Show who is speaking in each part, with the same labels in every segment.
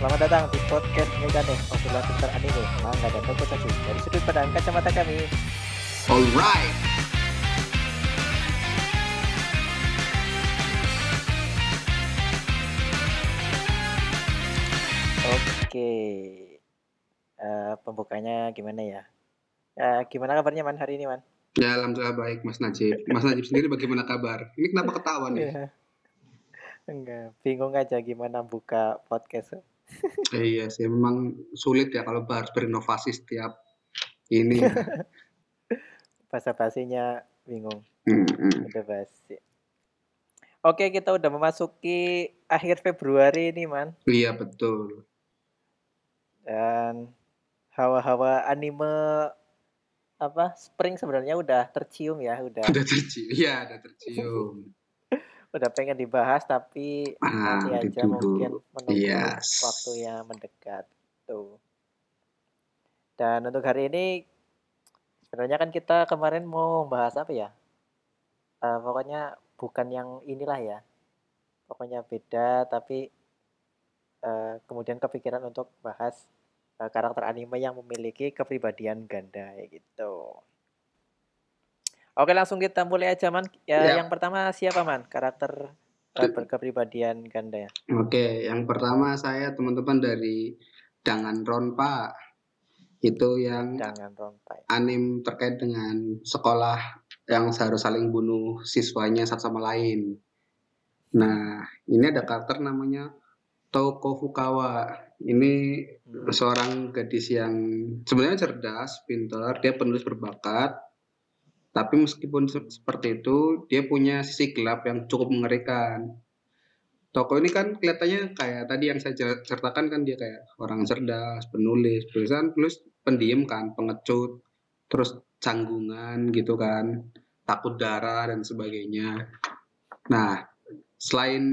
Speaker 1: selamat datang di podcast Megane, obrolan tentang anime, manga, dan tokusatsu dari sudut pandang kacamata kami.
Speaker 2: Alright.
Speaker 1: Oke, Eh, pembukanya gimana ya? Eh, gimana kabarnya man hari ini man?
Speaker 2: Ya, alhamdulillah baik Mas Najib. Mas Najib sendiri bagaimana kabar? Ini kenapa ketawa nih?
Speaker 1: Iya. Enggak, bingung aja gimana buka podcast.
Speaker 2: Eh, iya sih, memang sulit ya kalau harus berinovasi setiap ini.
Speaker 1: Bahasa basinya bingung.
Speaker 2: Hmm, hmm.
Speaker 1: Udah basi. Oke, kita udah memasuki akhir Februari ini man.
Speaker 2: Iya betul.
Speaker 1: Dan hawa-hawa anime apa spring sebenarnya udah tercium ya, udah
Speaker 2: Udah tercium. Iya, udah tercium.
Speaker 1: Udah pengen dibahas tapi
Speaker 2: Ah,
Speaker 1: nanti aja
Speaker 2: ditunggu.
Speaker 1: mungkin menunggu
Speaker 2: Yes.
Speaker 1: waktu yang mendekat tuh. Dan untuk hari ini sebenarnya kan kita kemarin mau bahas apa ya? Eh, pokoknya bukan yang inilah ya. Pokoknya beda tapi eh, kemudian kepikiran untuk bahas eh, karakter anime yang memiliki kepribadian ganda ya gitu. Oke, langsung kita mulai aja man. Ya,
Speaker 2: Ya.
Speaker 1: yang pertama siapa man? Karakter berkepribadian ganda ya.
Speaker 2: Oke, yang pertama saya teman-teman dari Danganronpa. Itu yang
Speaker 1: Jangan rompai.
Speaker 2: anim terkait dengan sekolah yang seharus saling bunuh siswanya satu sama lain. Nah, ini ada karakter namanya Toko Fukawa. Ini
Speaker 1: Hmm.
Speaker 2: seorang gadis yang sebenarnya cerdas, pintar, dia penulis berbakat. Tapi meskipun se- seperti itu, dia punya sisi gelap yang cukup mengerikan. Toko ini kan kelihatannya kayak tadi yang saya cer- ceritakan kan dia kayak orang cerdas, penulis, tulisan, penulis pendiam kan, pengecut, terus canggungan gitu kan, takut darah dan sebagainya. Nah, selain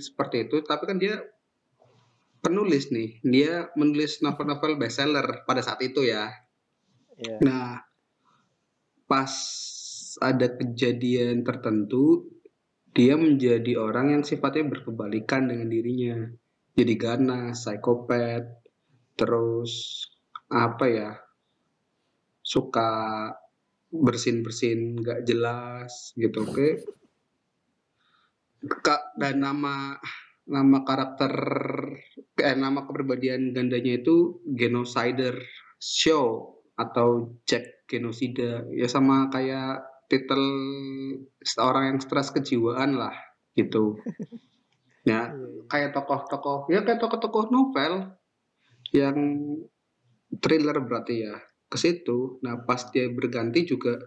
Speaker 2: seperti itu, tapi kan dia penulis nih, dia menulis novel-novel bestseller pada saat itu ya.
Speaker 1: Iya.
Speaker 2: Nah, pas ada kejadian tertentu, dia menjadi orang yang sifatnya berkebalikan dengan dirinya. Jadi ganas, psikopat, terus apa ya, suka bersin-bersin nggak jelas gitu, oke. Kak dan nama nama karakter eh, nama kepribadian gandanya itu genocider show atau Jack genosida. Ya sama kayak titel orang yang stres kejiwaan lah gitu. Ya
Speaker 1: Iya.
Speaker 2: kayak tokoh-tokoh ya kayak tokoh-tokoh novel yang thriller berarti ya ke situ. Nah pas dia berganti juga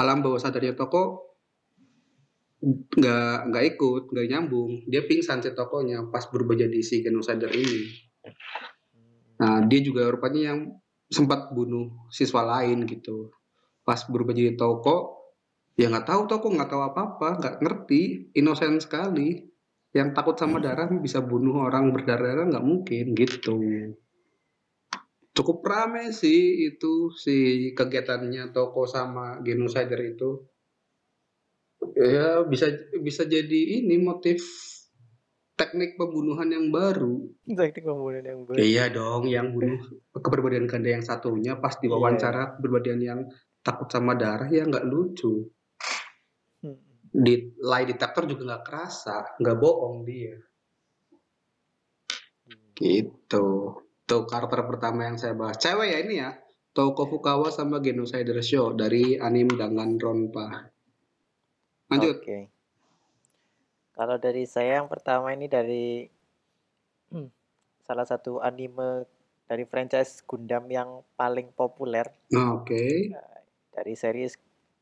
Speaker 2: alam bawah sadarnya tokoh nggak nggak ikut nggak nyambung. Dia pingsan si tokohnya pas berubah jadi si genocider ini. Nah dia juga rupanya yang sempat bunuh siswa lain gitu. Pas berubah jadi toko ya nggak tahu toko nggak tahu apa apa nggak ngerti. Inosen sekali. Yang takut sama darah bisa bunuh orang berdarah nggak mungkin gitu. Cukup rame sih itu si kegiatannya toko sama genocider itu. Ya bisa bisa jadi ini motif teknik pembunuhan yang baru
Speaker 1: Teknik pembunuhan yang baru.
Speaker 2: Iya dong, yang bunuh kepribadian ganda yang satunya pas diwawancara kepribadian yang takut sama darah ya nggak lucu.
Speaker 1: Hmm.
Speaker 2: Di lie detector juga nggak kerasa, nggak bohong dia. Gitu. Tuh karakter pertama yang saya bahas. Cewek ya ini ya. Toko Fukawa sama Genocider Show dari anime Danganronpa. Lanjut.
Speaker 1: Oke. Kalau dari saya yang pertama ini dari hmm, salah satu anime dari franchise Gundam yang paling populer
Speaker 2: Nah, Oke.
Speaker 1: dari series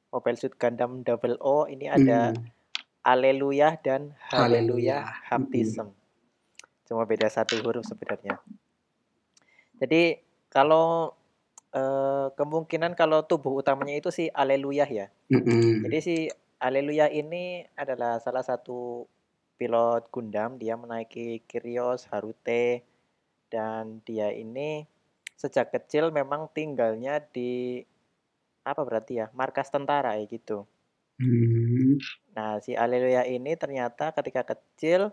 Speaker 1: Mobile Suit Gundam Double O ini ada
Speaker 2: Hmm.
Speaker 1: Haleluya dan
Speaker 2: Haleluya.
Speaker 1: Baptism. Cuma beda satu huruf sebenarnya. Jadi kalau eh, kemungkinan kalau tubuh utamanya itu si Haleluya ya.
Speaker 2: Mm-mm.
Speaker 1: Jadi si Haleluya ini adalah salah satu pilot Gundam. Dia menaiki Kyrios, Harute, dan dia ini sejak kecil memang tinggalnya di apa berarti ya markas tentara ya gitu.
Speaker 2: Hmm.
Speaker 1: Nah si Haleluya ini ternyata ketika kecil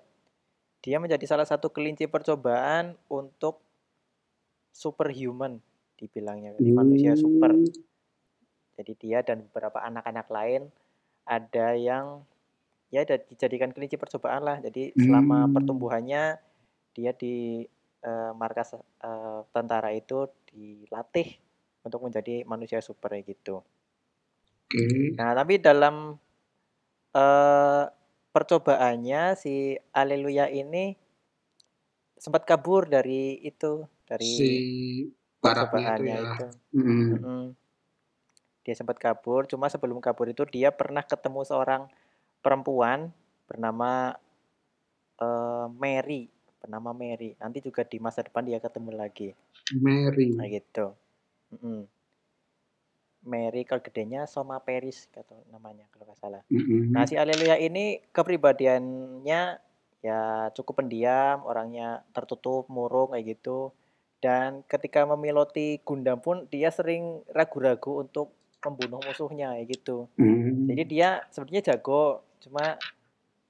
Speaker 1: dia menjadi salah satu kelinci percobaan untuk superhuman dibilangnya jadi manusia super
Speaker 2: Hmm.
Speaker 1: jadi dia dan beberapa anak-anak lain ada yang ya dijadikan kelinci percobaan lah jadi selama
Speaker 2: Hmm.
Speaker 1: pertumbuhannya dia di eh, markas eh, tentara itu dilatih untuk menjadi manusia super gitu
Speaker 2: Oke.
Speaker 1: nah tapi dalam eh, percobaannya si Aleluya ini sempat kabur dari itu dari
Speaker 2: Si itu
Speaker 1: percobaannya
Speaker 2: ya.
Speaker 1: itu.
Speaker 2: Mm.
Speaker 1: Mm-mm. Dia sempat kabur, cuma sebelum kabur itu dia pernah ketemu seorang perempuan bernama eh, Mary, bernama Mary. Nanti juga di masa depan dia ketemu lagi,
Speaker 2: Mary.
Speaker 1: nah gitu. Mm-mm. Mary kalau gedenya Soma Paris kata namanya kalau nggak salah.
Speaker 2: Mm-mm.
Speaker 1: Nah si Aleluya ini kepribadiannya ya cukup pendiam, orangnya tertutup, murung kayak gitu. Dan ketika memiloti Gundam pun dia sering ragu-ragu untuk membunuh musuhnya kayak gitu.
Speaker 2: Mm.
Speaker 1: Jadi dia sebenarnya jago, cuma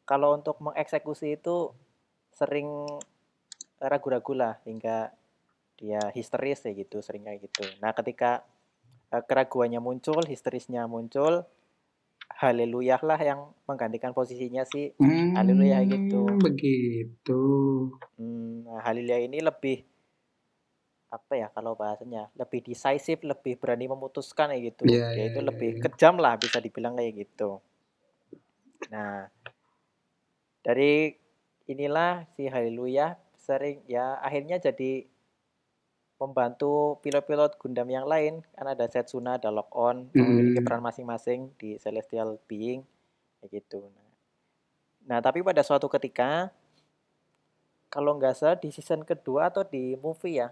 Speaker 1: kalau untuk mengeksekusi itu sering ragu-ragu lah hingga dia histeris kayak gitu, sering kayak gitu. Nah ketika eh, keraguannya muncul, histerisnya muncul, Haleluya lah yang menggantikan posisinya si
Speaker 2: Hmm,
Speaker 1: Haleluya gitu.
Speaker 2: Begitu.
Speaker 1: Hmm, nah, Haleluya ini lebih apa ya kalau bahasanya lebih decisive, lebih berani memutuskan kayak gitu. Dia
Speaker 2: iya,
Speaker 1: itu
Speaker 2: iya,
Speaker 1: lebih
Speaker 2: iya.
Speaker 1: kejam lah bisa dibilang kayak gitu. Nah, dari inilah si Haleluya sering ya akhirnya jadi membantu pilot-pilot Gundam yang lain kan ada Setsuna, ada Lock On yang memiliki
Speaker 2: Mm.
Speaker 1: peran masing-masing di Celestial Being kayak gitu. Nah, nah, tapi pada suatu ketika kalau nggak salah di season kedua atau di movie ya.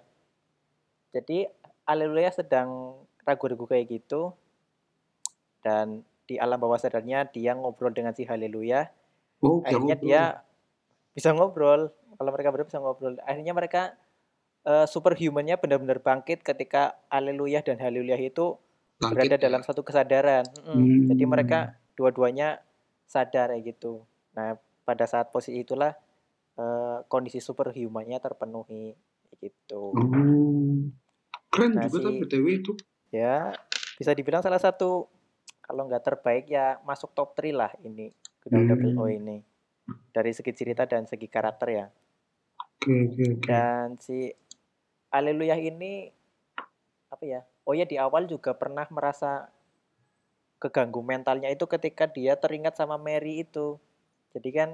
Speaker 1: Jadi Haleluya sedang ragu-ragu kayak gitu dan di alam bawah sadarnya dia ngobrol dengan si Haleluya.
Speaker 2: Oh,
Speaker 1: Akhirnya
Speaker 2: ngobrol.
Speaker 1: dia bisa ngobrol. Kalau mereka berdua bisa ngobrol. Akhirnya mereka eh, superhumannya benar-benar bangkit ketika Haleluya dan Haleluya itu
Speaker 2: Bangkit
Speaker 1: berada
Speaker 2: ya.
Speaker 1: dalam satu kesadaran. Mm-mm.
Speaker 2: Hmm.
Speaker 1: Jadi mereka dua-duanya sadar kayak gitu. Nah, pada saat posisi itulah eh, kondisi superhumannya terpenuhi gitu.
Speaker 2: Oh. Keren
Speaker 1: Nah,
Speaker 2: juga
Speaker 1: si-
Speaker 2: tapi BTW itu.
Speaker 1: Ya, bisa dibilang salah satu kalau nggak terbaik ya masuk top 3 lah ini Gundam
Speaker 2: Hmm.
Speaker 1: WO ini. Dari segi cerita dan segi karakter ya.
Speaker 2: Oke, oke, oke.
Speaker 1: Dan si Aleluya ini apa ya? Oh ya di awal juga pernah merasa keganggu mentalnya itu ketika dia teringat sama Mary itu. Jadi kan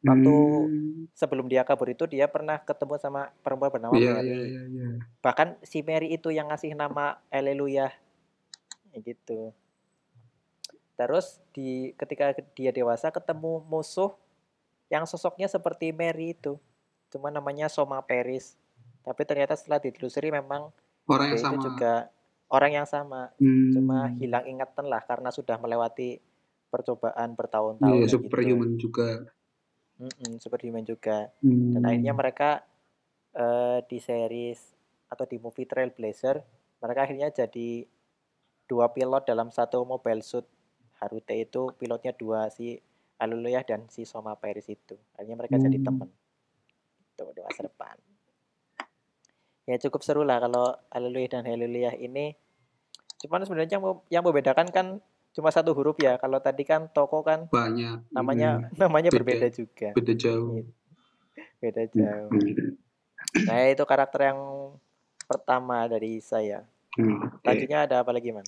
Speaker 1: waktu
Speaker 2: Hmm.
Speaker 1: sebelum dia kabur itu dia pernah ketemu sama perempuan bernama
Speaker 2: Iya,
Speaker 1: Mary.
Speaker 2: iya, iya, iya.
Speaker 1: Bahkan si Mary itu yang ngasih nama Aleluya. Ya gitu. Terus di ketika dia dewasa ketemu musuh yang sosoknya seperti Mary itu. Cuma namanya Soma Paris. Tapi ternyata setelah ditelusuri memang
Speaker 2: Orang yang
Speaker 1: itu
Speaker 2: sama.
Speaker 1: juga orang yang sama.
Speaker 2: Hmm.
Speaker 1: Cuma hilang ingatan lah karena sudah melewati percobaan bertahun-tahun kayak gitu.
Speaker 2: superhuman juga.
Speaker 1: Mm-mm, superhuman juga.
Speaker 2: Hmm.
Speaker 1: Dan akhirnya mereka eh, di series atau di movie Trailblazer, mereka akhirnya jadi dua pilot dalam satu mobile suit. Harute itu pilotnya dua si Aluluya dan si Soma Paris itu. Akhirnya mereka jadi
Speaker 2: Hmm.
Speaker 1: teman. Itu di masa depan. Ya cukup seru lah kalau Aluluya dan Heluluya ini. Cuman sebenarnya yang, yang membedakan kan cuma satu huruf ya. Kalau tadi kan toko kan
Speaker 2: banyak.
Speaker 1: namanya
Speaker 2: Hmm.
Speaker 1: namanya
Speaker 2: Beda.
Speaker 1: berbeda juga.
Speaker 2: Beda jauh.
Speaker 1: Beda jauh.
Speaker 2: Hmm.
Speaker 1: Nah, itu karakter yang pertama dari saya.
Speaker 2: Hmm, oke.
Speaker 1: Lanjutnya ada apa lagi, Man?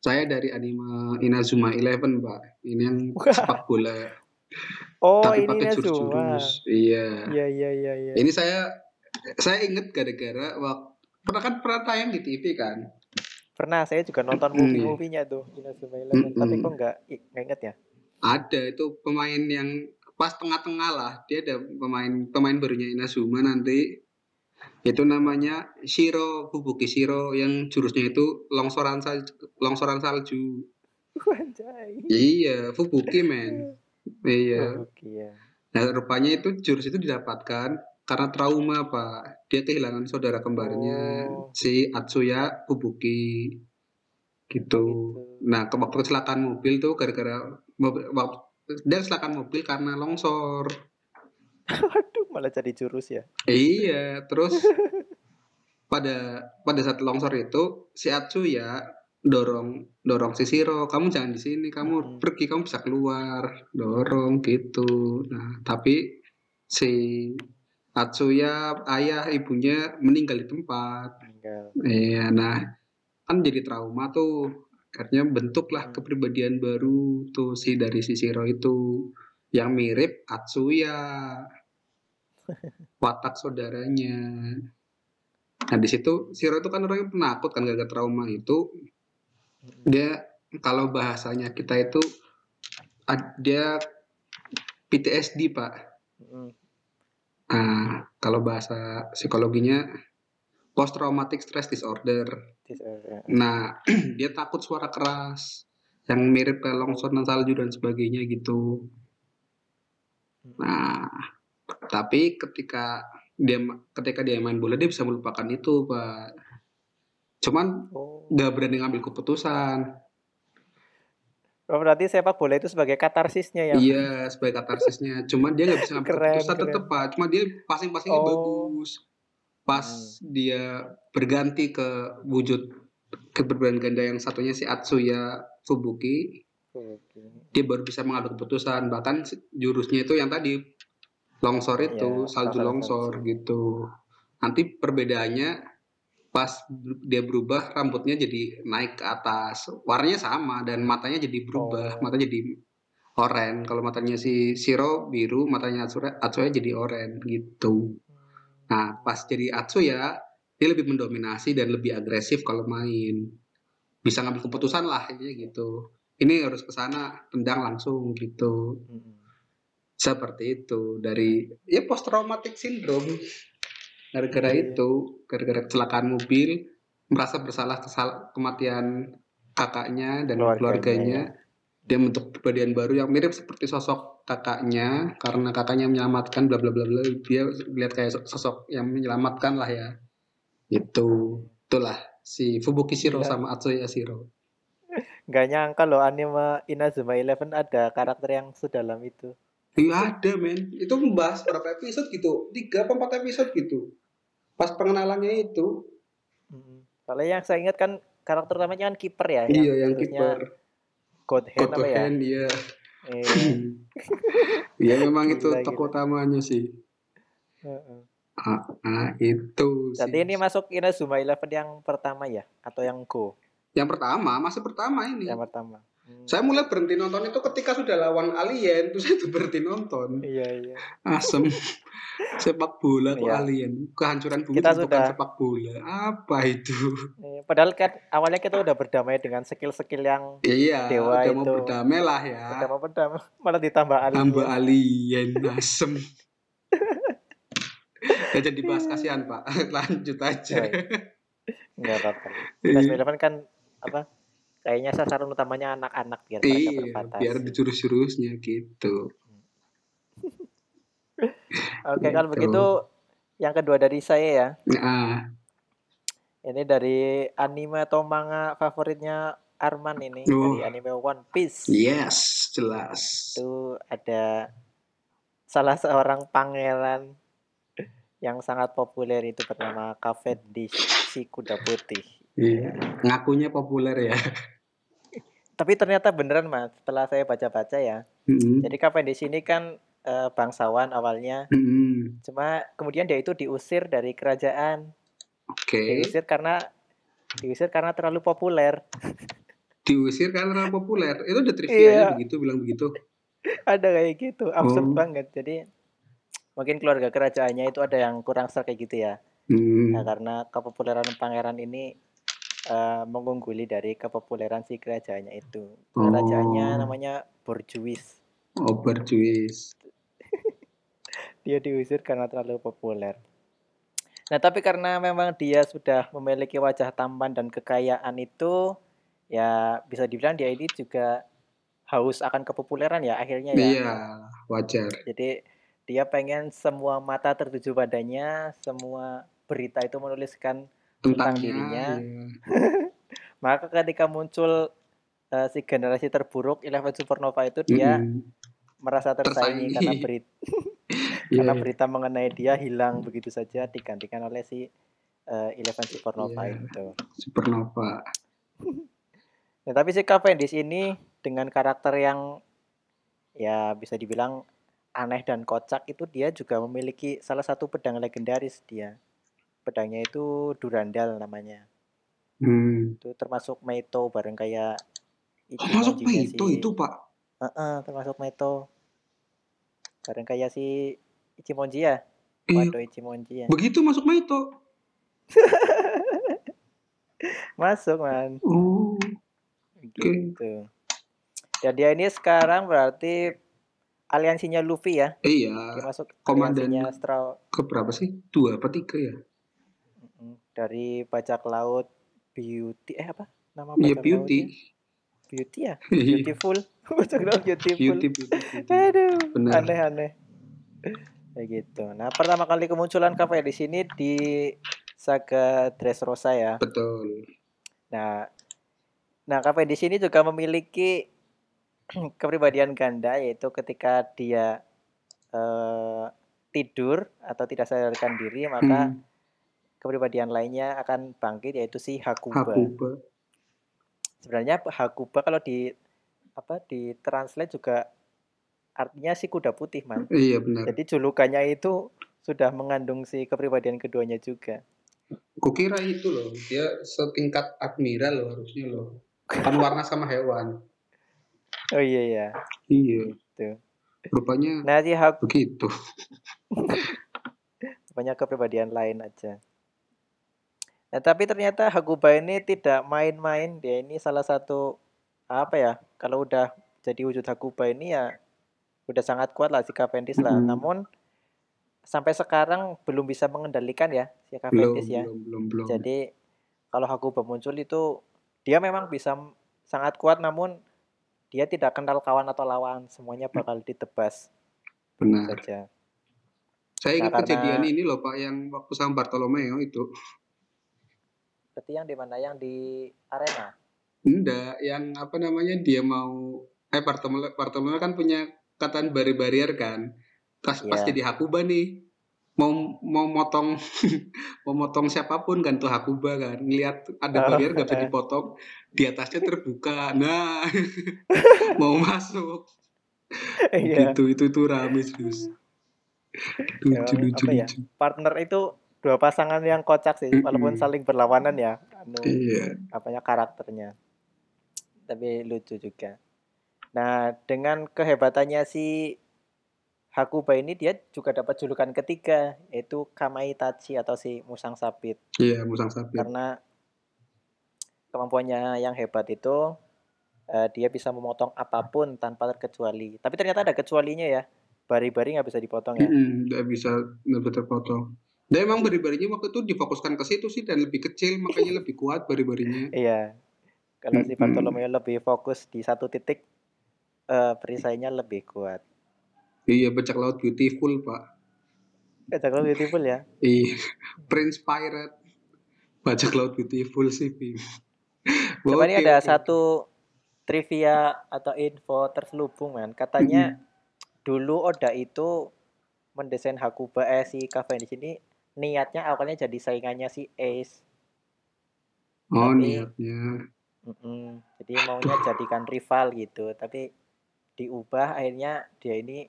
Speaker 2: Saya dari anime Inazuma Eleven, Pak. Ini yang sepak bola,
Speaker 1: Oh,
Speaker 2: tapi
Speaker 1: ini
Speaker 2: pakai
Speaker 1: Nazuma.
Speaker 2: jurus-jurus. Iya.
Speaker 1: Iya, iya, iya, iya.
Speaker 2: Ini saya saya inget gara-gara waktu pernah kan pernah tayang di TV kan.
Speaker 1: Pernah saya juga nonton
Speaker 2: Mm,
Speaker 1: movie-movie-nya tuh, Inazuma Eleven, tapi
Speaker 2: Mm-mm.
Speaker 1: kok nggak inget ya?
Speaker 2: Ada itu pemain yang pas tengah-tengah lah. Dia ada pemain pemain barunya Inazuma nanti. Itu namanya Shiro Fubuki Shiro yang jurusnya itu longsoran salju, longsoran salju.
Speaker 1: Anjay.
Speaker 2: Iya, Fubuki men. Iya.
Speaker 1: Oke ya.
Speaker 2: Nah, rupanya itu jurus itu didapatkan karena trauma, Pak. Dia kehilangan saudara kembarnya
Speaker 1: Oh.
Speaker 2: si Atsuya Fubuki. Gitu.
Speaker 1: Gitu.
Speaker 2: Nah, ke waktu kecelakaan mobil tuh gara-gara waktu dia kecelakaan mobil karena longsor.
Speaker 1: Aduh, Malah jadi jurus ya.
Speaker 2: Iya, terus pada pada saat longsor itu si Atsuya dorong dorong si Shiro, kamu jangan di sini, kamu
Speaker 1: Hmm.
Speaker 2: pergi, kamu bisa keluar, dorong gitu. Nah, tapi si Atsuya ayah ibunya meninggal di tempat.
Speaker 1: Meninggal.
Speaker 2: Iya, nah kan jadi trauma tuh. Akhirnya bentuklah
Speaker 1: Hmm.
Speaker 2: kepribadian baru tuh si dari si Shiro itu yang mirip Atsuya. Watak saudaranya. Nah, di situ Shiro itu kan orangnya penakut kan gara-gara trauma itu.
Speaker 1: Mm-mm.
Speaker 2: Dia kalau bahasanya kita itu ad- dia PTSD, Pak.
Speaker 1: Mm-mm.
Speaker 2: Nah, kalau bahasa psikologinya post traumatic stress disorder.
Speaker 1: Dis- eh,
Speaker 2: Nah, dia takut suara keras yang mirip kayak longsoran salju dan sebagainya gitu. Nah, tapi ketika dia ketika dia main bola dia bisa melupakan itu, Pak. Cuman
Speaker 1: Oh.
Speaker 2: nggak berani ngambil keputusan.
Speaker 1: Oh, berarti sepak bola itu sebagai katarsisnya ya?
Speaker 2: Iya, sebagai katarsisnya. Cuman dia nggak bisa ngambil keputusan tetap, Pak. Cuma dia passing-passingnya
Speaker 1: Oh.
Speaker 2: bagus. Pas
Speaker 1: Hmm.
Speaker 2: dia berganti ke wujud keberbedaan ganda yang satunya si Atsuya Fubuki,
Speaker 1: Oke.
Speaker 2: dia baru bisa mengambil keputusan bahkan jurusnya itu yang tadi longsor itu
Speaker 1: Iya,
Speaker 2: salju
Speaker 1: longsor
Speaker 2: longsor gitu nanti perbedaannya pas dia berubah rambutnya jadi naik ke atas. Warnanya sama dan matanya jadi berubah
Speaker 1: Oh.
Speaker 2: mata jadi oren kalau matanya si Shiro biru matanya Atsuya, Atsuya jadi oren gitu. Nah pas jadi Atsuya dia lebih mendominasi dan lebih agresif kalau main. Bisa ngambil keputusan lah gitu. Ini harus ke sana tendang langsung gitu.
Speaker 1: Mm-mm.
Speaker 2: seperti itu dari ya post traumatic syndrome gara-gara
Speaker 1: Iya.
Speaker 2: itu gara-gara kecelakaan mobil merasa bersalah kesal kematian kakaknya dan
Speaker 1: Keluarganya,
Speaker 2: keluarganya,
Speaker 1: ya.
Speaker 2: dia membentuk kepribadian baru yang mirip seperti sosok kakaknya karena kakaknya menyelamatkan bla bla bla bla dia lihat kayak so- sosok yang menyelamatkan lah ya itu itulah si Fubuki Shiro
Speaker 1: Gila.
Speaker 2: sama Atsuya Shiro
Speaker 1: Nggak nyangka loh anime Inazuma Eleven ada karakter yang sedalam itu.
Speaker 2: Iya ada men, itu membahas berapa episode gitu, tiga apa empat episode gitu. Pas pengenalannya itu.
Speaker 1: Soalnya yang saya ingat kan karakter utamanya kan kiper ya.
Speaker 2: iya yang
Speaker 1: jurusnya
Speaker 2: kiper,
Speaker 1: God Hand apa ya?
Speaker 2: Hand, iya.
Speaker 1: Iya.
Speaker 2: Iya memang itu
Speaker 1: Gila,
Speaker 2: tokoh utamanya sih.
Speaker 1: Heeh.
Speaker 2: Ah, ah, itu
Speaker 1: Jadi
Speaker 2: sih.
Speaker 1: ini masuk Inazuma Eleven yang pertama ya? Atau yang Go?
Speaker 2: Yang pertama, masih pertama ini.
Speaker 1: Yang pertama. Hmm.
Speaker 2: Saya mulai berhenti nonton itu ketika sudah lawan alien, terus saya berhenti nonton.
Speaker 1: Iya iya.
Speaker 2: Asem. sepak bola kok
Speaker 1: Iya.
Speaker 2: alien. Kehancuran bumi
Speaker 1: Kita
Speaker 2: bukan
Speaker 1: sudah-
Speaker 2: sepak bola. Apa itu?
Speaker 1: Iya, Padahal kan awalnya kita udah berdamai dengan skill-skill yang
Speaker 2: Ya, iya,
Speaker 1: Dewa
Speaker 2: udah mau
Speaker 1: itu.
Speaker 2: berdamai lah ya.
Speaker 1: udah mau berdamai, malah ditambah alien.
Speaker 2: Tambah alien asem. Ya jadi bahas kasihan pak. Lanjut aja.
Speaker 1: Enggak apa-apa. Inazuma Eleven kan apa? Kayaknya sasaran utamanya anak-anak biar
Speaker 2: Iya, biar dijurus-jurusnya gitu.
Speaker 1: Oke, kalau
Speaker 2: Gitu.
Speaker 1: begitu yang kedua dari saya ya.
Speaker 2: Nah,
Speaker 1: Ini dari anime atau manga favoritnya Arman ini
Speaker 2: Oh.
Speaker 1: dari anime One Piece.
Speaker 2: yes, jelas.
Speaker 1: Itu ada salah seorang pangeran yang sangat populer itu bernama Cavendish si kuda putih.
Speaker 2: Iya, ngakunya populer ya.
Speaker 1: Tapi ternyata beneran mas, setelah saya baca-baca ya.
Speaker 2: Mm-mm.
Speaker 1: Jadi Cavendish ini kan eh, bangsawan awalnya,
Speaker 2: Mm-mm.
Speaker 1: cuma kemudian dia itu diusir dari kerajaan.
Speaker 2: Oke,
Speaker 1: Diusir karena diusir karena terlalu populer.
Speaker 2: diusir karena terlalu populer. Itu udah trivia
Speaker 1: Iya.
Speaker 2: begitu, bilang begitu.
Speaker 1: Ada kayak gitu, absurd
Speaker 2: Oh.
Speaker 1: banget. Jadi mungkin keluarga kerajaannya itu ada yang kurang serk kayak gitu ya.
Speaker 2: Hmm.
Speaker 1: Nah, karena kepopuleran pangeran ini eh, mengungguli dari kepopuleran si kerajaannya itu. Kerajaannya
Speaker 2: Oh.
Speaker 1: namanya Borjuis.
Speaker 2: Oberjuis.
Speaker 1: Dia diusir karena terlalu populer. Nah, tapi karena memang dia sudah memiliki wajah tampan dan kekayaan itu, ya bisa dibilang dia ini juga haus akan kepopuleran ya akhirnya ya.
Speaker 2: Iya, wajar.
Speaker 1: Jadi dia pengen semua mata tertuju padanya, semua berita itu menuliskan Tentang dirinya.
Speaker 2: iya.
Speaker 1: Maka ketika muncul eh, si generasi terburuk Eleven Supernova itu dia merasa tersaingi
Speaker 2: Tersaingi.
Speaker 1: karena berita Karena
Speaker 2: Iya.
Speaker 1: berita mengenai dia hilang begitu saja digantikan oleh si eh, Eleven Supernova
Speaker 2: Iya.
Speaker 1: itu.
Speaker 2: Supernova.
Speaker 1: Nah, tapi si Cavendish ini dengan karakter yang ya bisa dibilang aneh dan kocak itu dia juga memiliki salah satu pedang legendaris dia. Pedangnya itu Durandal namanya.
Speaker 2: Hmm.
Speaker 1: Itu termasuk Meito bareng kayak
Speaker 2: Termasuk itu
Speaker 1: si
Speaker 2: itu pak.
Speaker 1: Heeh, termasuk Meito. Bareng kayak si Ichimonji ya.
Speaker 2: Iya.
Speaker 1: Wado Ichimonji ya.
Speaker 2: Begitu masuk Maito.
Speaker 1: Masuk, Man.
Speaker 2: Oh.
Speaker 1: Gitu. Dan dia ini sekarang berarti aliansinya Luffy ya. Dia
Speaker 2: Iya.
Speaker 1: masuk
Speaker 2: Komandan
Speaker 1: aliansinya Straw
Speaker 2: ke berapa sih? Dua apa tiga ya?
Speaker 1: Dari bajak laut Beauty eh apa? Nama
Speaker 2: Iya
Speaker 1: bajak
Speaker 2: beauty.
Speaker 1: lautnya? Beauty ya?
Speaker 2: Iya.
Speaker 1: Beautiful. bajak laut Beautiful.
Speaker 2: beauty, beauty, beauty.
Speaker 1: Aduh,
Speaker 2: Benar.
Speaker 1: aneh-aneh. Kayak gitu. Nah, pertama kali kemunculan kafe di sini di saga Dressrosa ya.
Speaker 2: Betul.
Speaker 1: Nah, nah kafe di sini juga memiliki kepribadian ganda yaitu ketika dia eh, tidur atau tidak sadarkan diri maka
Speaker 2: Hmm.
Speaker 1: Kepribadian lainnya akan bangkit yaitu si Hakuba.
Speaker 2: Hakuba.
Speaker 1: Sebenarnya Hakuba kalau di apa di translate juga artinya si kuda putih, Man.
Speaker 2: Iya benar.
Speaker 1: Jadi julukannya itu sudah mengandung si kepribadian keduanya juga.
Speaker 2: Kukira itu loh, dia setingkat admiral loh harusnya loh. Kan warna sama hewan.
Speaker 1: Oh iya ya,
Speaker 2: Iya.
Speaker 1: gitu.
Speaker 2: Rupanya
Speaker 1: Nah, si Hakuba
Speaker 2: begitu.
Speaker 1: banyak kepribadian lain aja. Nah, tapi ternyata Hakuba ini tidak main-main. Dia ini salah satu apa ya? Kalau udah jadi wujud Hakuba ini ya udah sangat kuat lah si Cavendish lah.
Speaker 2: Mm-mm.
Speaker 1: Namun sampai sekarang belum bisa mengendalikan ya si
Speaker 2: Belum,
Speaker 1: Cavendish ya.
Speaker 2: belum, belum, belum.
Speaker 1: Jadi kalau Hakuba muncul itu dia memang bisa sangat kuat namun dia tidak kenal kawan atau lawan, semuanya bakal ditebas
Speaker 2: Benar.
Speaker 1: saja.
Speaker 2: Saya
Speaker 1: Nah,
Speaker 2: ingat kejadian
Speaker 1: karena-
Speaker 2: ini loh Pak yang waktu sama Bartolomeo itu.
Speaker 1: Berarti yang di mana yang di arena?
Speaker 2: Enggak, yang apa namanya dia mau eh Bartolomeo, Bartolomeo kan punya kataan bari-barier kan. Pas pas
Speaker 1: Iya.
Speaker 2: jadi Hakuba nih mau mau motong mau motong siapa pun kan tuh Hakuba kan ngelihat ada
Speaker 1: Oh,
Speaker 2: barier nggak bisa dipotong di atasnya terbuka nah mau masuk
Speaker 1: Iya.
Speaker 2: gitu itu itu rame terus lucu lucu
Speaker 1: ya?
Speaker 2: lucu
Speaker 1: Partner itu dua pasangan yang kocak sih, walaupun saling berlawanan ya, anu
Speaker 2: iya
Speaker 1: apanya karakternya. Tapi lucu juga. Nah, dengan kehebatannya si Hakuba ini dia juga dapat julukan ketiga yaitu Kamaitachi atau si Musang Sabit
Speaker 2: iya musang sapi
Speaker 1: karena kemampuannya yang hebat itu eh, dia bisa memotong apa pun tanpa terkecuali. Tapi ternyata ada kecualinya ya. Bari-bari nggak bisa dipotong ya.
Speaker 2: Nggak bisa nggak bisa terpotong dan emang bari-barinya waktu itu difokuskan ke situ sih dan lebih kecil makanya lebih kuat bari-barinya
Speaker 1: Iya. Kalau si. Bartolomeo lebih fokus di satu titik, eh perisainya lebih kuat.
Speaker 2: iya bajak laut beautiful pak
Speaker 1: Kacang beautiful ya.
Speaker 2: Iya, Prince Pirate. Bajak laut beautiful sih.
Speaker 1: Coba ini ada satu trivia atau info terselubung kan. Katanya dulu Oda itu mendesain Hakuba eh si Cavendish ini niatnya awalnya jadi saingannya si Ace.
Speaker 2: Oh,
Speaker 1: Tapi-
Speaker 2: niatnya.
Speaker 1: Mm-mm. Jadi maunya jadikan rival gitu, tapi diubah akhirnya dia ini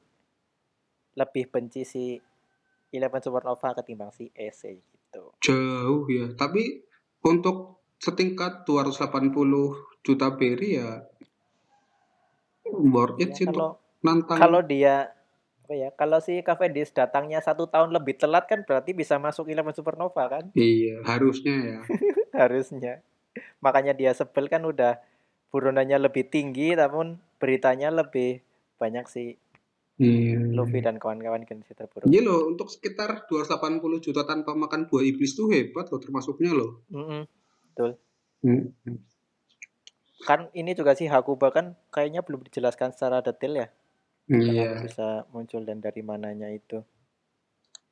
Speaker 1: lebih benci si Eleven Supernova ketimbang si Ace gitu.
Speaker 2: Jauh ya. Tapi untuk setingkat 280 juta beri ya worth it
Speaker 1: Ya,
Speaker 2: sih
Speaker 1: kalau
Speaker 2: untuk nantang.
Speaker 1: kalau dia apa ya kalau si Cavendish datangnya satu tahun lebih telat kan berarti bisa masuk Eleven Supernova kan
Speaker 2: Iya, harusnya ya.
Speaker 1: harusnya makanya dia sebel kan udah buronannya lebih tinggi namun beritanya lebih banyak si
Speaker 2: Iya.
Speaker 1: Luffy dan kawan-kawan kan si terburu
Speaker 2: Iya loh, untuk sekitar 280 juta tanpa makan buah iblis tuh hebat loh termasuknya loh.
Speaker 1: Mm-mm.
Speaker 2: Hmm.
Speaker 1: kan ini juga si Hakuba kan kayaknya belum dijelaskan secara detail ya
Speaker 2: Iya.
Speaker 1: bisa muncul dan dari mananya itu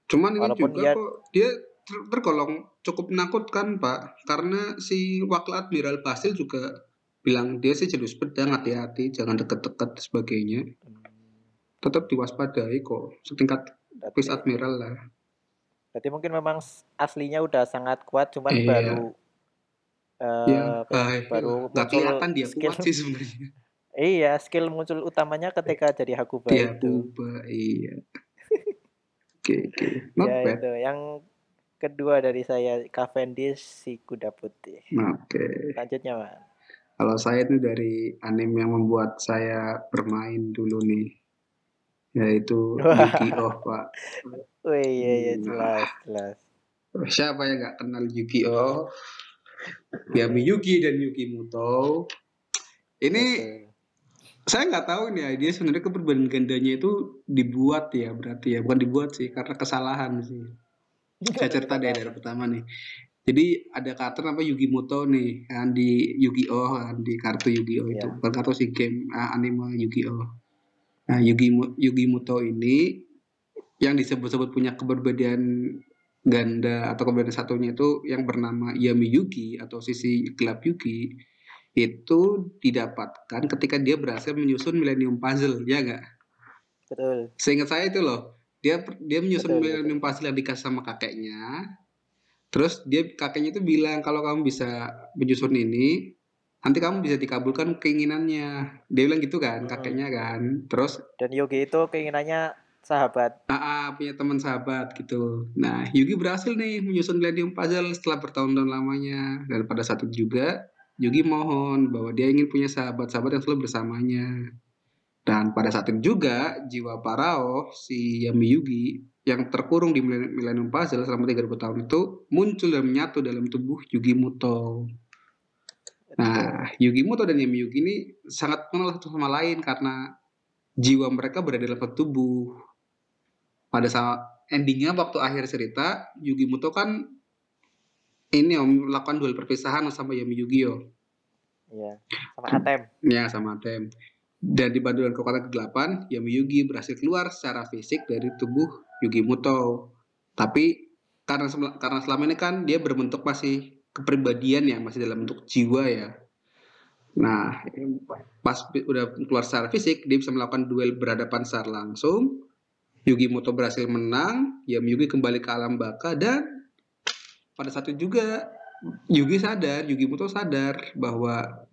Speaker 2: Cuman ini
Speaker 1: Walaupun
Speaker 2: juga
Speaker 1: dia-
Speaker 2: kok dia ter- tergolong cukup menakutkan Pak, karena si Wakil Admiral Basil juga bilang dia sih jenis pedang hati-hati, jangan deket-deket sebagainya.
Speaker 1: Hmm.
Speaker 2: tetap diwaspadai kok setingkat Vice
Speaker 1: Berarti,
Speaker 2: Admiral lah
Speaker 1: berarti mungkin memang s- aslinya udah sangat kuat, cuman
Speaker 2: Iya.
Speaker 1: baru eh, apa ya, baru
Speaker 2: nggak
Speaker 1: muncul
Speaker 2: kelihatan dia
Speaker 1: skill.
Speaker 2: kuat sih sebenarnya
Speaker 1: Iya, skill muncul utamanya ketika jadi Hakuba itu.
Speaker 2: buba iya oke oke
Speaker 1: Ya
Speaker 2: bad
Speaker 1: itu. Yang kedua dari saya Cavendish si kuda putih.
Speaker 2: oke
Speaker 1: Lanjutnya, Mas.
Speaker 2: Kalau saya itu dari anime yang membuat saya bermain dulu nih, yaitu. Yu-Gi-Oh, Pak.
Speaker 1: Wih, iya, iya,
Speaker 2: Nah.
Speaker 1: jelas, jelas.
Speaker 2: Siapa yang nggak kenal Yu-Gi-Oh? Ya Miyuki dan Yuki Muto. Ini
Speaker 1: Betul.
Speaker 2: Saya nggak tahu nih dia sebenarnya keperbedaan gandanya itu dibuat ya berarti ya bukan dibuat sih karena kesalahan sih. Saya cerita deh dari pertama nih. Jadi ada karakter apa Yugi Muto nih kan di Yu-Gi-Oh kan di kartu Yu-Gi-Oh itu
Speaker 1: Iya.
Speaker 2: bukan kartu si game ah, anime Yu-Gi-Oh. Nah Yugi Yugi Muto ini yang disebut-sebut punya keberbedaan ganda atau keberbedaan satunya itu yang bernama Yami Yugi atau sisi gelap Yugi itu didapatkan ketika dia berhasil menyusun Millennium Puzzle ya nggak?
Speaker 1: Betul.
Speaker 2: Seingat saya itu loh, dia dia menyusun
Speaker 1: Betul,
Speaker 2: Millennium Puzzle yang dikasih sama kakeknya. Terus dia kakeknya itu bilang kalau kamu bisa menyusun ini, nanti kamu bisa dikabulkan keinginannya. Dia bilang gitu kan,
Speaker 1: Hmm.
Speaker 2: kakeknya kan. Terus
Speaker 1: Dan Yogi itu keinginannya sahabat.
Speaker 2: AA punya teman sahabat gitu. Nah, Yugi berhasil nih menyusun Millennium Puzzle setelah bertahun-tahun lamanya. Dan pada saat itu juga Yugi mohon bahwa dia ingin punya sahabat-sahabat yang selalu bersamanya. Dan pada saat itu juga jiwa Parao si Yami Yugi yang terkurung di Millen- Millennium Puzzle selama 3000 tahun itu muncul dan menyatu dalam tubuh Yugi Muto. Nah, Yugi Muto dan Yami Yugi ini sangat mengenal satu sama lain karena jiwa mereka berada dalam satu tubuh. Pada saat endingnya waktu akhir cerita, Yugi Muto kan ini om melakukan duel perpisahan sama Yami Yugi yo.
Speaker 1: Iya. Sama Atem.
Speaker 2: Ya sama Tem. Dan dibantu dengan kekuatan kegelapan, Yami Yugi berhasil keluar secara fisik dari tubuh Yugi Muto. Tapi karena karena selama ini kan dia berbentuk masih kepribadian ya, masih dalam bentuk jiwa ya. Nah, pas udah keluar secara fisik, dia bisa melakukan duel berhadapan secara langsung. Yugi Muto berhasil menang, Yami Yugi kembali ke alam baka dan pada saat itu juga Yugi sadar, Yugi Muto sadar bahwa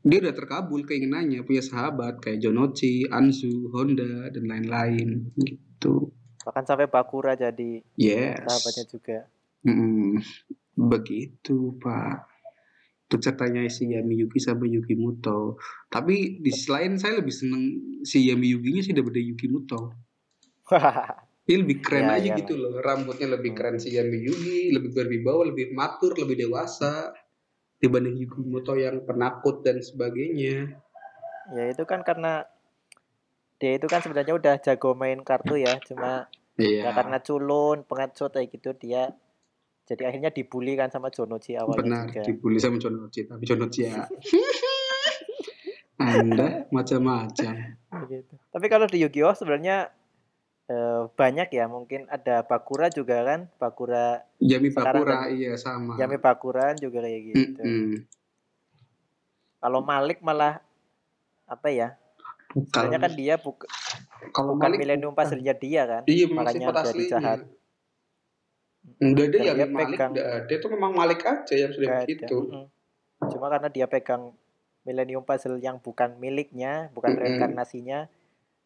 Speaker 2: dia udah terkabul keinginannya punya sahabat kayak Jonochi, Anzu, Honda dan lain-lain gitu.
Speaker 1: Bahkan sampai Bakura jadi
Speaker 2: Yes.
Speaker 1: sahabatnya juga.
Speaker 2: Mm, begitu pak. Itu ceritanya si Yami Yugi sama Yugi Muto. Tapi di sisi lain saya lebih seneng si Yami Yuginya sih daripada Yugi Muto. Dia lebih keren
Speaker 1: Iya,
Speaker 2: aja
Speaker 1: iya,
Speaker 2: gitu loh. Rambutnya lebih
Speaker 1: Hmm.
Speaker 2: keren si Yami Yugi, lebih berwibawa, lebih matur, lebih dewasa dibanding Yugi Muto yang penakut dan sebagainya.
Speaker 1: ya itu kan karena dia itu kan sebenarnya udah jago main kartu ya, cuma
Speaker 2: Iya.
Speaker 1: ya karena culun, pengecut kayak gitu dia jadi akhirnya dibully kan sama Jonochi awalnya
Speaker 2: Benar,
Speaker 1: juga.
Speaker 2: dibully sama Jonochi, tapi Jonochi ya. Anda macam-macam.
Speaker 1: Begitu. Tapi kalau di Yu-Gi-Oh sebenarnya eh, banyak ya, mungkin ada Bakura juga kan, Bakura
Speaker 2: Yami Bakura,
Speaker 1: kan
Speaker 2: iya sama.
Speaker 1: Yami Bakuran juga kayak gitu.
Speaker 2: Mm-mm.
Speaker 1: Kalau Malik malah apa ya?
Speaker 2: Kalau
Speaker 1: kan dia buk-
Speaker 2: kalau
Speaker 1: bukan
Speaker 2: Malik bukan.
Speaker 1: Puzzle-nya dia kan,
Speaker 2: Iya,
Speaker 1: makanya
Speaker 2: aslinya.
Speaker 1: jahat.
Speaker 2: Enggak ada ya
Speaker 1: dia
Speaker 2: Malik,
Speaker 1: pegang
Speaker 2: enggak ada. Itu memang Malik aja yang sudah begitu.
Speaker 1: mm-mm. Cuma karena dia pegang Millennium Puzzle yang bukan miliknya, bukan
Speaker 2: Mm-mm.
Speaker 1: reinkarnasinya,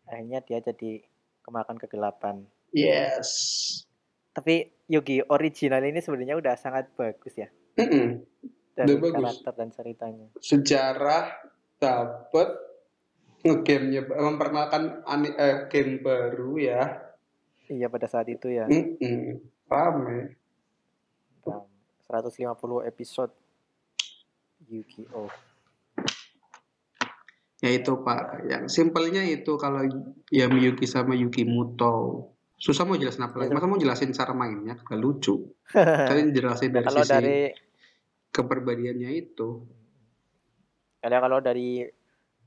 Speaker 1: akhirnya dia jadi kemakan kegelapan.
Speaker 2: Yes.
Speaker 1: Tapi Yugi original ini sebenarnya udah sangat bagus ya
Speaker 2: Mm-mm.
Speaker 1: dari
Speaker 2: Udah bagus.
Speaker 1: karakter dan ceritanya.
Speaker 2: Sejarah dapat ngegamenya memperkenalkan ani- eh, game baru ya.
Speaker 1: Iya pada saat itu ya.
Speaker 2: Mm-mm. Rame.
Speaker 1: Bang. 150 episode Yu-Gi-Oh.
Speaker 2: Ya itu Pak, yang simpelnya itu kalau Yami Yuki sama Yuki Muto. Susah mau jelasin apa lagi?
Speaker 1: Itu.
Speaker 2: Masa mau jelasin cara mainnya? Gak lucu. Kalian jelasin
Speaker 1: Nah,
Speaker 2: dari
Speaker 1: kalau
Speaker 2: sisi
Speaker 1: dari
Speaker 2: kepribadiannya itu.
Speaker 1: kalau kalau dari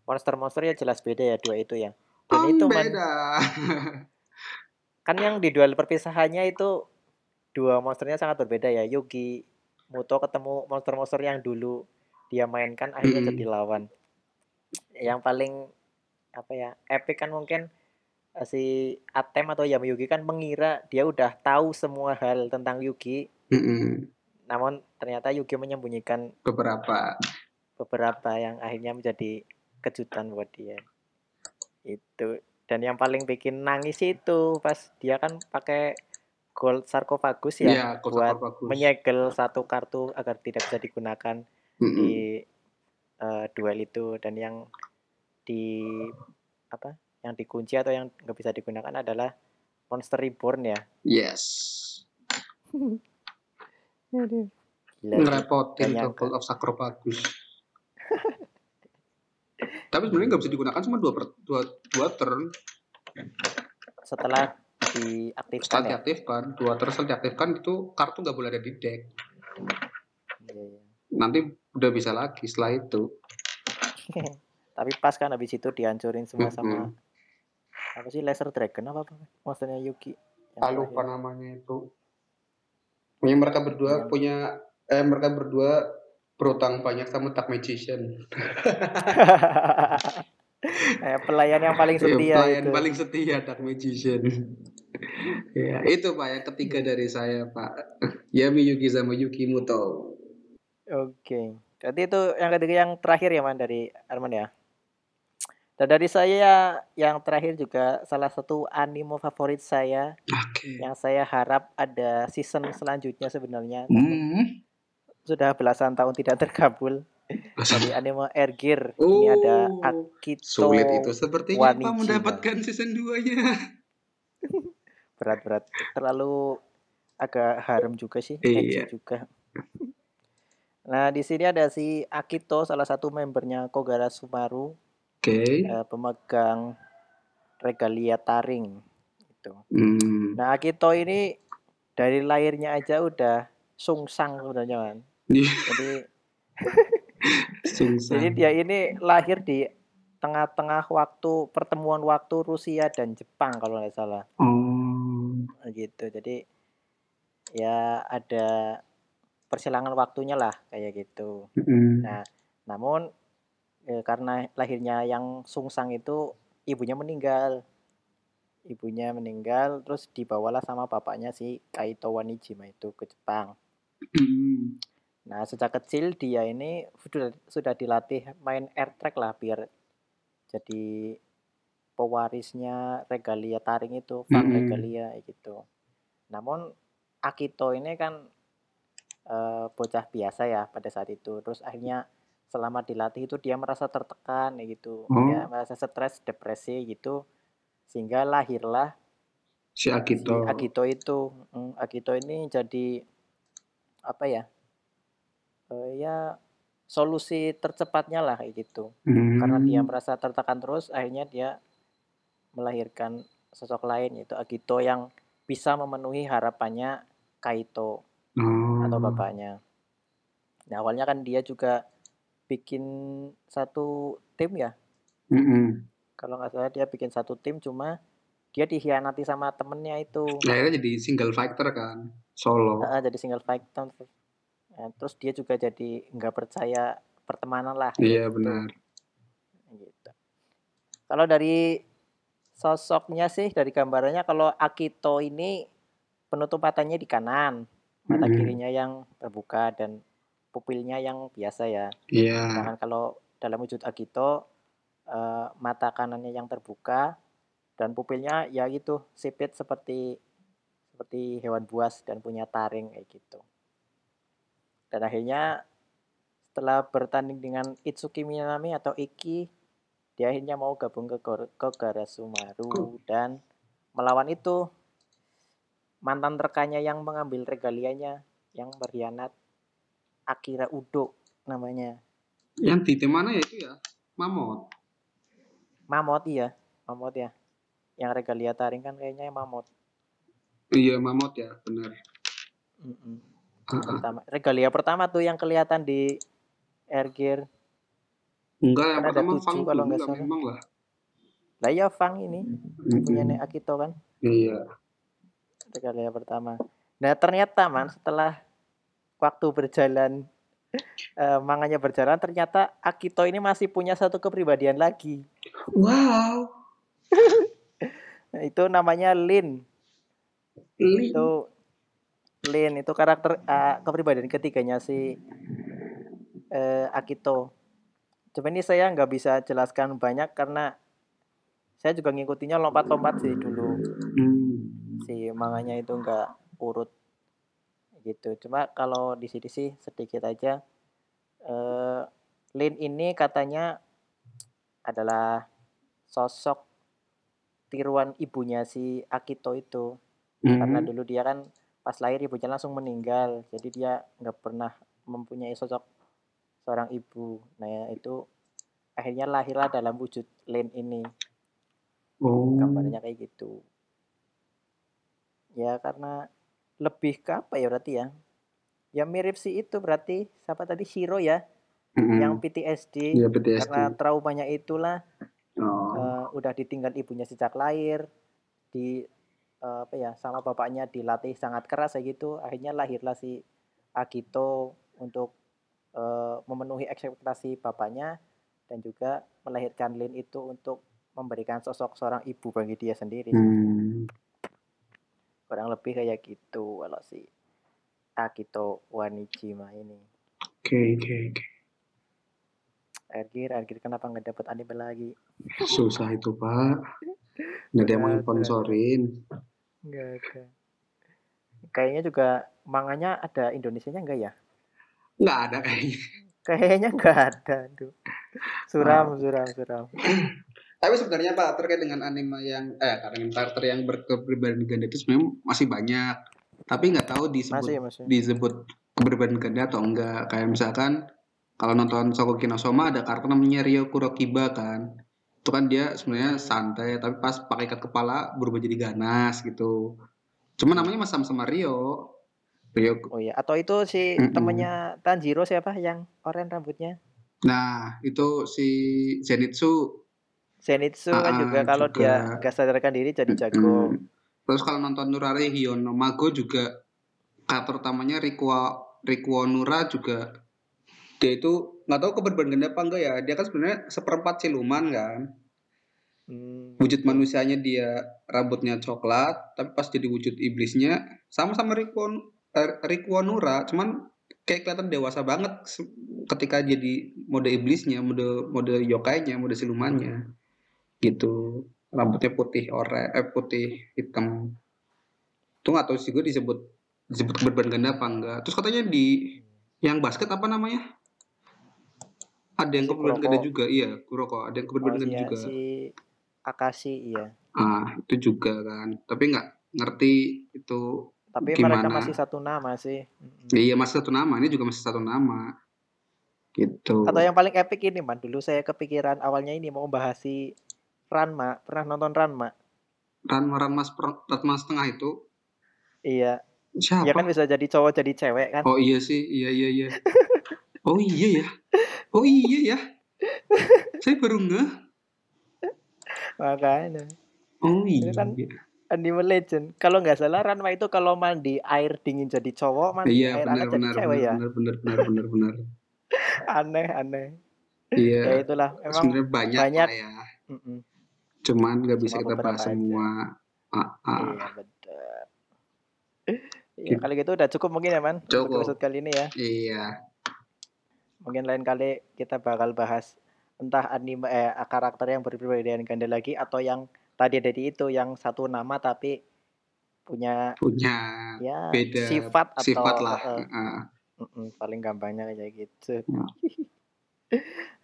Speaker 1: monster-monster ya jelas beda ya dua itu ya. Dan
Speaker 2: Om
Speaker 1: itu man,
Speaker 2: beda.
Speaker 1: kan yang di duel perpisahannya itu dua monsternya sangat berbeda ya. Yugi Muto ketemu monster-monster yang dulu dia mainkan akhirnya
Speaker 2: Mm-mm.
Speaker 1: jadi lawan. Yang paling apa ya epic kan mungkin si Atem atau Yamayuki kan mengira dia udah tahu semua hal tentang Yuki.
Speaker 2: Mm-mm.
Speaker 1: Namun ternyata Yuki menyembunyikan
Speaker 2: Beberapa.
Speaker 1: beberapa yang akhirnya menjadi kejutan buat dia. Itu. Dan yang paling bikin nangis itu pas dia kan pakai gold sarkofagus ya
Speaker 2: Iya, kok
Speaker 1: buat
Speaker 2: bagus.
Speaker 1: menyegel satu kartu agar tidak bisa digunakan
Speaker 2: Mm-mm.
Speaker 1: di eh, duel itu dan yang di apa yang dikunci atau yang nggak bisa digunakan adalah monster reborn ya
Speaker 2: Yes.
Speaker 1: Gila.
Speaker 2: Ngerepotin. Cult of Sarcophagus. Tapi sebenarnya nggak bisa digunakan cuma dua, per, dua, dua turn.
Speaker 1: setelah diaktifkan
Speaker 2: Setelah
Speaker 1: ya
Speaker 2: diaktifkan, dua turn setelah diaktifkan itu kartu nggak boleh ada di deck.
Speaker 1: Iya, iya.
Speaker 2: Nanti udah bisa lagi setelah itu.
Speaker 1: tapi pas kan habis itu dihancurin semua sama
Speaker 2: Mm-mm.
Speaker 1: apa sih laser dragon apa apa maksudnya Yuki
Speaker 2: Ah, lupa namanya itu. Punya mereka berdua
Speaker 1: Yang-
Speaker 2: punya eh mereka berdua berutang banyak sama Dark Magician.
Speaker 1: Eh, pelayan yang paling
Speaker 2: Iya,
Speaker 1: setia
Speaker 2: pelayan
Speaker 1: itu
Speaker 2: paling setia Dark Magician. ya, itu Pak yang ketiga dari saya, Pak. Yami Yuki sama Yuki Muto.
Speaker 1: Oke. Jadi itu yang ketiga yang terakhir ya Man dari Arman ya. Dan dari saya yang terakhir juga salah satu anime favorit saya
Speaker 2: Oke.
Speaker 1: yang saya harap ada season selanjutnya sebenarnya.
Speaker 2: Hmm.
Speaker 1: Sudah belasan tahun tidak terkabul. Dari anime Air Gear
Speaker 2: Oh,
Speaker 1: ini ada Akito
Speaker 2: Sulit itu sepertinya
Speaker 1: Wanichi,
Speaker 2: mendapatkan season 2-nya.
Speaker 1: berat-berat. Terlalu agak harem juga sih,
Speaker 2: Iya.
Speaker 1: juga. Nah, di sini ada si Akito, salah satu membernya Kogara Sumaru.
Speaker 2: Oke.
Speaker 1: eh, pemegang regalia taring itu.
Speaker 2: Hmm.
Speaker 1: Nah, Akito ini dari lahirnya aja udah sungsang sebenarnya kan. Jadi
Speaker 2: Sungsang.
Speaker 1: jadi dia ini lahir di tengah-tengah waktu pertemuan waktu Rusia dan Jepang kalau nggak salah
Speaker 2: Oh.
Speaker 1: gitu. Jadi ya ada persilangan waktunya lah kayak gitu.
Speaker 2: Mm-mm.
Speaker 1: Nah, namun eh, karena lahirnya yang sungsang itu ibunya meninggal. Ibunya meninggal terus dibawalah sama bapaknya si Kaito Wanijima itu ke Jepang.
Speaker 2: Mm.
Speaker 1: Nah, sejak kecil dia ini sudah sudah dilatih main air track lah biar jadi pewarisnya regalia taring itu, Fang
Speaker 2: Mm-mm.
Speaker 1: regalia gitu. Namun Akito ini kan eh, bocah biasa ya pada saat itu. Terus akhirnya selama dilatih itu dia merasa tertekan ya gitu.
Speaker 2: Oh.
Speaker 1: Ya, merasa stres, depresi gitu. Sehingga lahirlah
Speaker 2: Si
Speaker 1: si
Speaker 2: Akito.
Speaker 1: Akito itu. Mm, Akito ini jadi apa ya? Eh, ya solusi tercepatnya lah kayak gitu.
Speaker 2: Hmm.
Speaker 1: Karena dia merasa tertekan terus, akhirnya dia melahirkan sosok lain yaitu Akito yang bisa memenuhi harapannya Kaito
Speaker 2: Oh.
Speaker 1: atau bapaknya. Nah, awalnya kan dia juga bikin satu tim ya.
Speaker 2: Mm-mm.
Speaker 1: Kalau nggak salah dia bikin satu tim cuma dia dikhianati sama temennya itu.
Speaker 2: Nah, Akhirnya jadi single fighter kan, solo.
Speaker 1: Ah, jadi single fighter. Nah, terus dia juga jadi nggak percaya pertemanan lah.
Speaker 2: Iya
Speaker 1: gitu.
Speaker 2: benar.
Speaker 1: Gitu. Kalau dari sosoknya sih dari gambarannya kalau Akito ini penutup matanya di kanan, mata kirinya yang terbuka dan pupilnya yang biasa ya.
Speaker 2: Iya.
Speaker 1: Sedangkan kalau dalam wujud Akito eh, mata kanannya yang terbuka dan pupilnya ya gitu sipit seperti seperti hewan buas dan punya taring kayak gitu. Dan akhirnya setelah bertanding dengan Itsuki Minami atau Iki, dia akhirnya mau gabung ke Gor- ke Garasumaru dan melawan itu mantan rekannya yang mengambil regalianya yang berkhianat Akira Udo namanya.
Speaker 2: Yang di mana ya itu ya? Mamot.
Speaker 1: Mamot iya, Mamot ya. Yang regalia taring kan kayaknya Mamot.
Speaker 2: Iya Mamot ya, benar. Ah.
Speaker 1: Pertama, regalia pertama tuh yang kelihatan di Air Gear.
Speaker 2: Enggak, yang
Speaker 1: Kan ada
Speaker 2: pertama
Speaker 1: tujuh
Speaker 2: Fang
Speaker 1: kalau
Speaker 2: dulu
Speaker 1: nggak
Speaker 2: lah
Speaker 1: salah.
Speaker 2: memang lah.
Speaker 1: Lah ya Fang ini punya
Speaker 2: Mm-mm.
Speaker 1: Nek Akito kan
Speaker 2: Iya.
Speaker 1: Regalia pertama. Nah ternyata man setelah waktu berjalan eh, manganya berjalan ternyata Akito ini masih punya satu kepribadian lagi.
Speaker 2: Wow.
Speaker 1: Itu namanya Lin.
Speaker 2: Lin.
Speaker 1: Itu Lin itu karakter uh, kepribadian ketiganya si uh, Akito. Cuma ini saya nggak bisa jelaskan banyak karena saya juga ngikutinya lompat-lompat sih dulu. Hmm. Manganya itu nggak urut gitu. Cuma kalau di sini sih sedikit aja. Uh, Lin ini katanya adalah sosok tiruan ibunya si Akito itu. Mm-hmm. Karena dulu dia kan pas lahir ibunya langsung meninggal. Jadi dia nggak pernah mempunyai sosok seorang ibu. Nah ya, itu akhirnya lahirlah dalam wujud Lin ini. Oh. Gambarnya kayak gitu. Ya karena lebih ke apa ya berarti ya? Ya mirip sih itu berarti siapa tadi Shiro ya? Mm-hmm. Yang PTSD, ya, PTSD. Karena traumanya itulah oh. uh, udah ditinggal ibunya sejak lahir, di uh, apa ya sama bapaknya dilatih sangat keras kayak gitu, akhirnya lahirlah si Akito untuk uh, memenuhi ekspektasi bapaknya dan juga melahirkan Lin itu untuk memberikan sosok seorang ibu bagi dia sendiri. Hmm. Kurang lebih kayak gitu kalau si Akito Wanijima ini.
Speaker 2: Oke okay, oke okay, oke. Okay.
Speaker 1: Ergir, Ergir kenapa nggak dapat anime lagi?
Speaker 2: Susah itu pak. Nggak ada yang mau sponsorin.
Speaker 1: Nggak ada. Kayaknya juga manganya ada Indonesianya enggak ya?
Speaker 2: Nggak ada kayaknya.
Speaker 1: Kayaknya nggak ada, tuh. Suram, suram, suram.
Speaker 2: Tapi sebenarnya Pak terkait dengan anime yang eh dengan karakter yang berkepribadian ganda itu sebenarnya masih banyak. Tapi nggak tahu disebut masih, masih. disebut kepribadian ganda atau enggak. Kayak misalkan kalau nonton Sokoki no Soma ada karakter namanya Ryo Kurokiba kan itu kan dia sebenarnya santai tapi pas pakai ikat kepala berubah jadi ganas gitu cuma namanya masih sama-sama Rio
Speaker 1: Rio oh iya atau itu si mm -mm. temennya Tanjiro siapa yang oranye rambutnya
Speaker 2: nah itu si Zenitsu
Speaker 1: Zenitsu ah, kan juga kalau dia gak sadarkan diri jadi jago.
Speaker 2: Terus kalau nonton Nurare Hiono Mago juga karakter utamanya Rikuo Rikuo Nura juga dia itu nggak tahu keberbedaan apa enggak ya dia kan sebenarnya seperempat siluman kan. Hmm. wujud manusianya dia rambutnya coklat tapi pas jadi wujud iblisnya sama-sama Rikuon eh, Rikuonura cuman kayak kelihatan dewasa banget ketika jadi mode iblisnya mode mode yokainya mode silumannya gitu rambutnya putih ore eh putih hitam itu nggak tahu sih gue disebut disebut keberbedaan ganda apa enggak terus katanya di yang basket apa namanya ada yang si kebetulan gede juga, iya, Kuroko. Ada yang kebetulan oh, gede iya, juga.
Speaker 1: Si Akashi, iya.
Speaker 2: Ah, itu juga kan. Tapi nggak ngerti itu
Speaker 1: Tapi gimana. mereka masih satu nama sih.
Speaker 2: Iya, masih satu nama. Ini juga masih satu nama. Gitu.
Speaker 1: Atau yang paling epic ini, Man. Dulu saya kepikiran awalnya ini mau bahas si Ranma. Pernah nonton Ranma?
Speaker 2: Ranma, Ranma, Ranma setengah itu?
Speaker 1: Iya. Siapa? Ya kan bisa jadi cowok jadi cewek kan?
Speaker 2: Oh iya sih, iya iya iya. oh iya ya. Oh iya ya. Saya baru nggak.
Speaker 1: Makanya.
Speaker 2: Oh iya. Itu kan
Speaker 1: Anime Legend. Kalau nggak salah Ranma itu kalau mandi air dingin jadi cowok, mandi
Speaker 2: iya,
Speaker 1: air
Speaker 2: benar,
Speaker 1: hangat jadi cewek
Speaker 2: benar, ya. Benar benar benar benar benar.
Speaker 1: aneh aneh.
Speaker 2: Iya.
Speaker 1: Ya itulah. Emang
Speaker 2: sebenarnya banyak, banyak ya. Mm -mm. Cuman nggak bisa kita bahas semua.
Speaker 1: Ah, ah. Iya betul. Ya, kali gitu udah cukup mungkin ya man.
Speaker 2: Cukup.
Speaker 1: Episode kali ini ya.
Speaker 2: Iya
Speaker 1: mungkin lain kali kita bakal bahas entah anime eh, karakter yang berbeda dengan ganda lagi atau yang tadi ada di itu yang satu nama tapi punya
Speaker 2: punya
Speaker 1: ya
Speaker 2: beda
Speaker 1: sifat atau
Speaker 2: sifat lah uh,
Speaker 1: uh. Uh, paling gampangnya kayak gitu ya.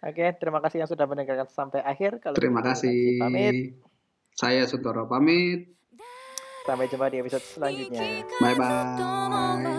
Speaker 1: Oke, terima kasih yang sudah mendengarkan sampai akhir.
Speaker 2: Kalau terima kasih. Pamit. Saya Sutoro pamit.
Speaker 1: Sampai jumpa di episode selanjutnya.
Speaker 2: Bye bye.